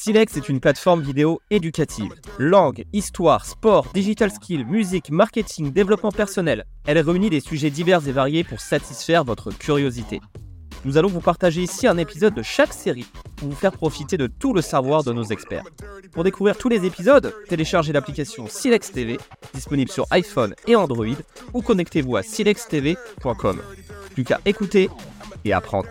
Silex est une plateforme vidéo éducative. Langue, histoire, sport, digital skills, musique, marketing, développement personnel. Elle réunit des sujets divers et variés pour satisfaire votre curiosité. Nous allons vous partager ici un épisode de chaque série pour vous faire profiter de tout le savoir de nos experts. Pour découvrir tous les épisodes, téléchargez l'application Silex TV, disponible sur iPhone et Android, ou connectez-vous à silextv.com. Plus qu'à écouter et apprendre.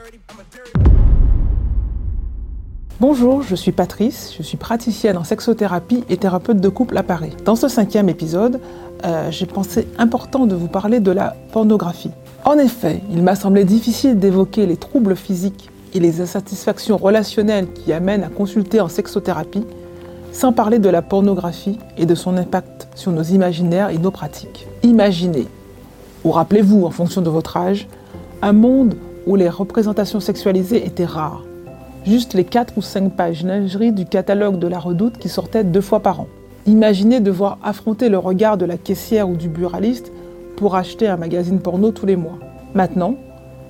Bonjour, je suis Patrice, je suis praticienne en sexothérapie et thérapeute de couple à Paris. Dans ce cinquième épisode, euh, j'ai pensé important de vous parler de la pornographie. En effet, il m'a semblé difficile d'évoquer les troubles physiques et les insatisfactions relationnelles qui amènent à consulter en sexothérapie sans parler de la pornographie et de son impact sur nos imaginaires et nos pratiques. Imaginez, ou rappelez-vous en fonction de votre âge, un monde où les représentations sexualisées étaient rares juste les 4 ou 5 pages lingerie du catalogue de la redoute qui sortaient deux fois par an. Imaginez devoir affronter le regard de la caissière ou du buraliste pour acheter un magazine porno tous les mois. Maintenant,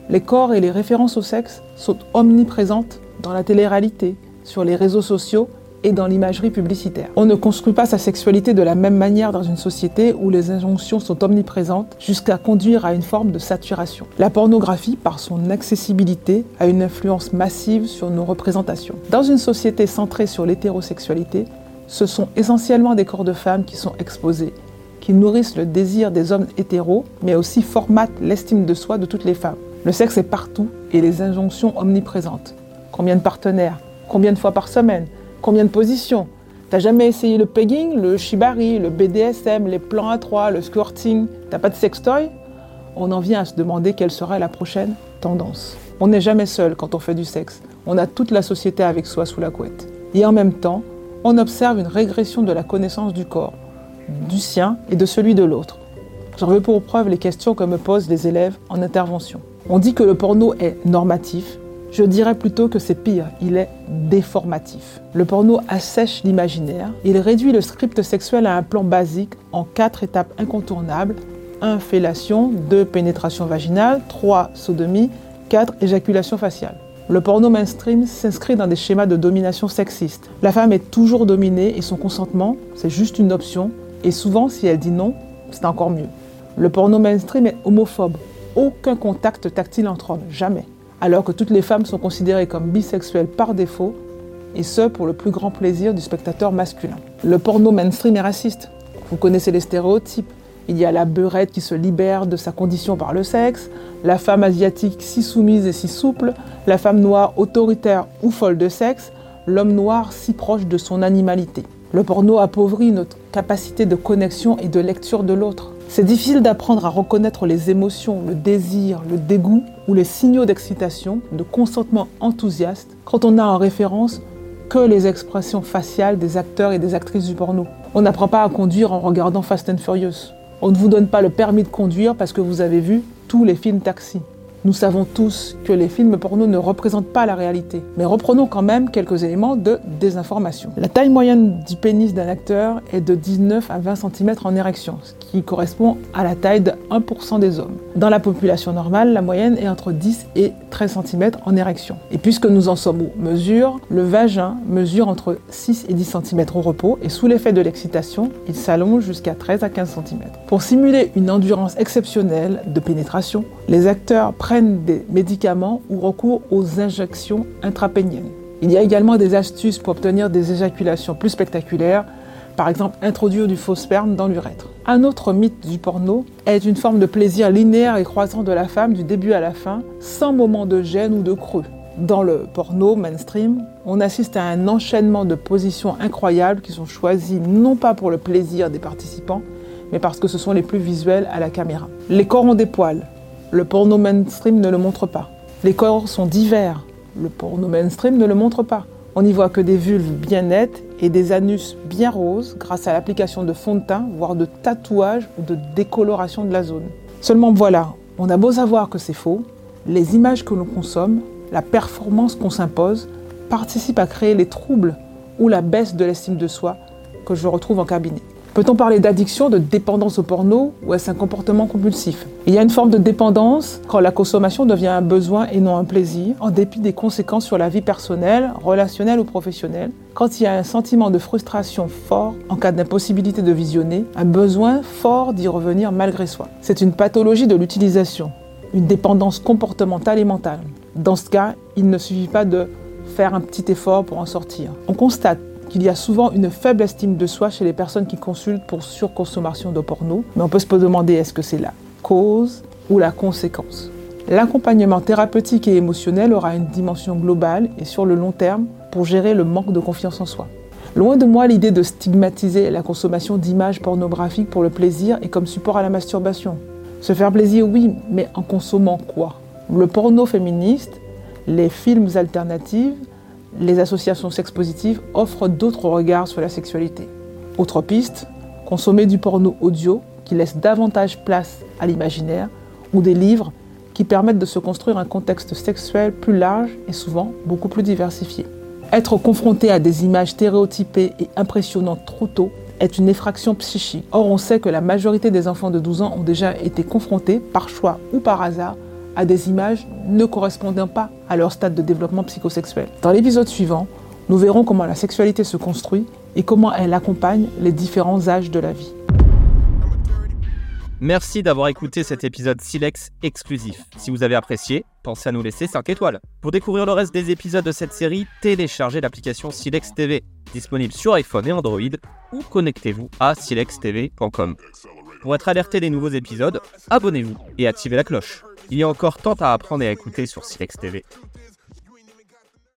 les corps et les références au sexe sont omniprésentes dans la télé-réalité, sur les réseaux sociaux et dans l'imagerie publicitaire. On ne construit pas sa sexualité de la même manière dans une société où les injonctions sont omniprésentes jusqu'à conduire à une forme de saturation. La pornographie, par son accessibilité, a une influence massive sur nos représentations. Dans une société centrée sur l'hétérosexualité, ce sont essentiellement des corps de femmes qui sont exposés, qui nourrissent le désir des hommes hétéros, mais aussi formatent l'estime de soi de toutes les femmes. Le sexe est partout et les injonctions omniprésentes. Combien de partenaires? Combien de fois par semaine? Combien de positions? T'as jamais essayé le pegging, le shibari, le BDSM, les plans à trois, le squirting? T'as pas de sextoy? On en vient à se demander quelle sera la prochaine tendance. On n'est jamais seul quand on fait du sexe. On a toute la société avec soi sous la couette. Et en même temps, on observe une régression de la connaissance du corps, du sien et de celui de l'autre. J'en veux pour preuve les questions que me posent les élèves en intervention. On dit que le porno est normatif, je dirais plutôt que c'est pire, il est déformatif. Le porno assèche l'imaginaire, il réduit le script sexuel à un plan basique en quatre étapes incontournables 1. Fellation, 2. Pénétration vaginale, 3. Sodomie, 4. Éjaculation faciale. Le porno mainstream s'inscrit dans des schémas de domination sexiste. La femme est toujours dominée et son consentement, c'est juste une option, et souvent si elle dit non, c'est encore mieux. Le porno mainstream est homophobe. Aucun contact tactile entre hommes, jamais alors que toutes les femmes sont considérées comme bisexuelles par défaut, et ce pour le plus grand plaisir du spectateur masculin. Le porno mainstream est raciste. Vous connaissez les stéréotypes. Il y a la beurette qui se libère de sa condition par le sexe, la femme asiatique si soumise et si souple, la femme noire autoritaire ou folle de sexe, l'homme noir si proche de son animalité. Le porno appauvrit notre capacité de connexion et de lecture de l'autre. C'est difficile d'apprendre à reconnaître les émotions, le désir, le dégoût ou les signaux d'excitation, de consentement enthousiaste quand on n'a en référence que les expressions faciales des acteurs et des actrices du porno. On n'apprend pas à conduire en regardant Fast and Furious. On ne vous donne pas le permis de conduire parce que vous avez vu tous les films taxi. Nous savons tous que les films porno ne représentent pas la réalité, mais reprenons quand même quelques éléments de désinformation. La taille moyenne du pénis d'un acteur est de 19 à 20 cm en érection, ce qui correspond à la taille de 1% des hommes. Dans la population normale, la moyenne est entre 10 et 13 cm en érection. Et puisque nous en sommes aux mesures, le vagin mesure entre 6 et 10 cm au repos et sous l'effet de l'excitation, il s'allonge jusqu'à 13 à 15 cm. Pour simuler une endurance exceptionnelle de pénétration, les acteurs prennent des médicaments ou recours aux injections intrapéniennes. Il y a également des astuces pour obtenir des éjaculations plus spectaculaires, par exemple introduire du faux sperme dans l'urètre. Un autre mythe du porno est une forme de plaisir linéaire et croissant de la femme du début à la fin, sans moment de gêne ou de creux. Dans le porno mainstream, on assiste à un enchaînement de positions incroyables qui sont choisies non pas pour le plaisir des participants, mais parce que ce sont les plus visuels à la caméra. Les corps ont des poils, le porno mainstream ne le montre pas. Les corps sont divers. Le porno mainstream ne le montre pas. On n'y voit que des vulves bien nettes et des anus bien roses grâce à l'application de fond de teint, voire de tatouage ou de décoloration de la zone. Seulement voilà, on a beau savoir que c'est faux, les images que l'on consomme, la performance qu'on s'impose, participent à créer les troubles ou la baisse de l'estime de soi que je retrouve en cabinet. Peut-on parler d'addiction, de dépendance au porno ou est-ce un comportement compulsif? Il y a une forme de dépendance quand la consommation devient un besoin et non un plaisir, en dépit des conséquences sur la vie personnelle, relationnelle ou professionnelle. Quand il y a un sentiment de frustration fort en cas d'impossibilité de visionner, un besoin fort d'y revenir malgré soi. C'est une pathologie de l'utilisation, une dépendance comportementale et mentale. Dans ce cas, il ne suffit pas de faire un petit effort pour en sortir. On constate qu'il y a souvent une faible estime de soi chez les personnes qui consultent pour surconsommation de porno, mais on peut se demander est-ce que c'est la cause ou la conséquence? L'accompagnement thérapeutique et émotionnel aura une dimension globale et sur le long terme pour gérer le manque de confiance en soi. Loin de moi l'idée de stigmatiser la consommation d'images pornographiques pour le plaisir et comme support à la masturbation. Se faire plaisir, oui, mais en consommant quoi? Le porno féministe, les films alternatifs, les associations sex-positives offrent d'autres regards sur la sexualité. Autre piste, consommer du porno audio qui laisse davantage place à l'imaginaire ou des livres qui permettent de se construire un contexte sexuel plus large et souvent beaucoup plus diversifié. Être confronté à des images stéréotypées et impressionnantes trop tôt est une effraction psychique. Or, on sait que la majorité des enfants de 12 ans ont déjà été confrontés, par choix ou par hasard, à des images ne correspondant pas à leur stade de développement psychosexuel. Dans l'épisode suivant, nous verrons comment la sexualité se construit et comment elle accompagne les différents âges de la vie. Merci d'avoir écouté cet épisode Silex exclusif. Si vous avez apprécié, pensez à nous laisser 5 étoiles. Pour découvrir le reste des épisodes de cette série, téléchargez l'application Silex TV, disponible sur iPhone et Android, ou connectez-vous à silextv.com. Pour être alerté des nouveaux épisodes, abonnez-vous et activez la cloche. Il y a encore tant à apprendre et à écouter sur Silex TV.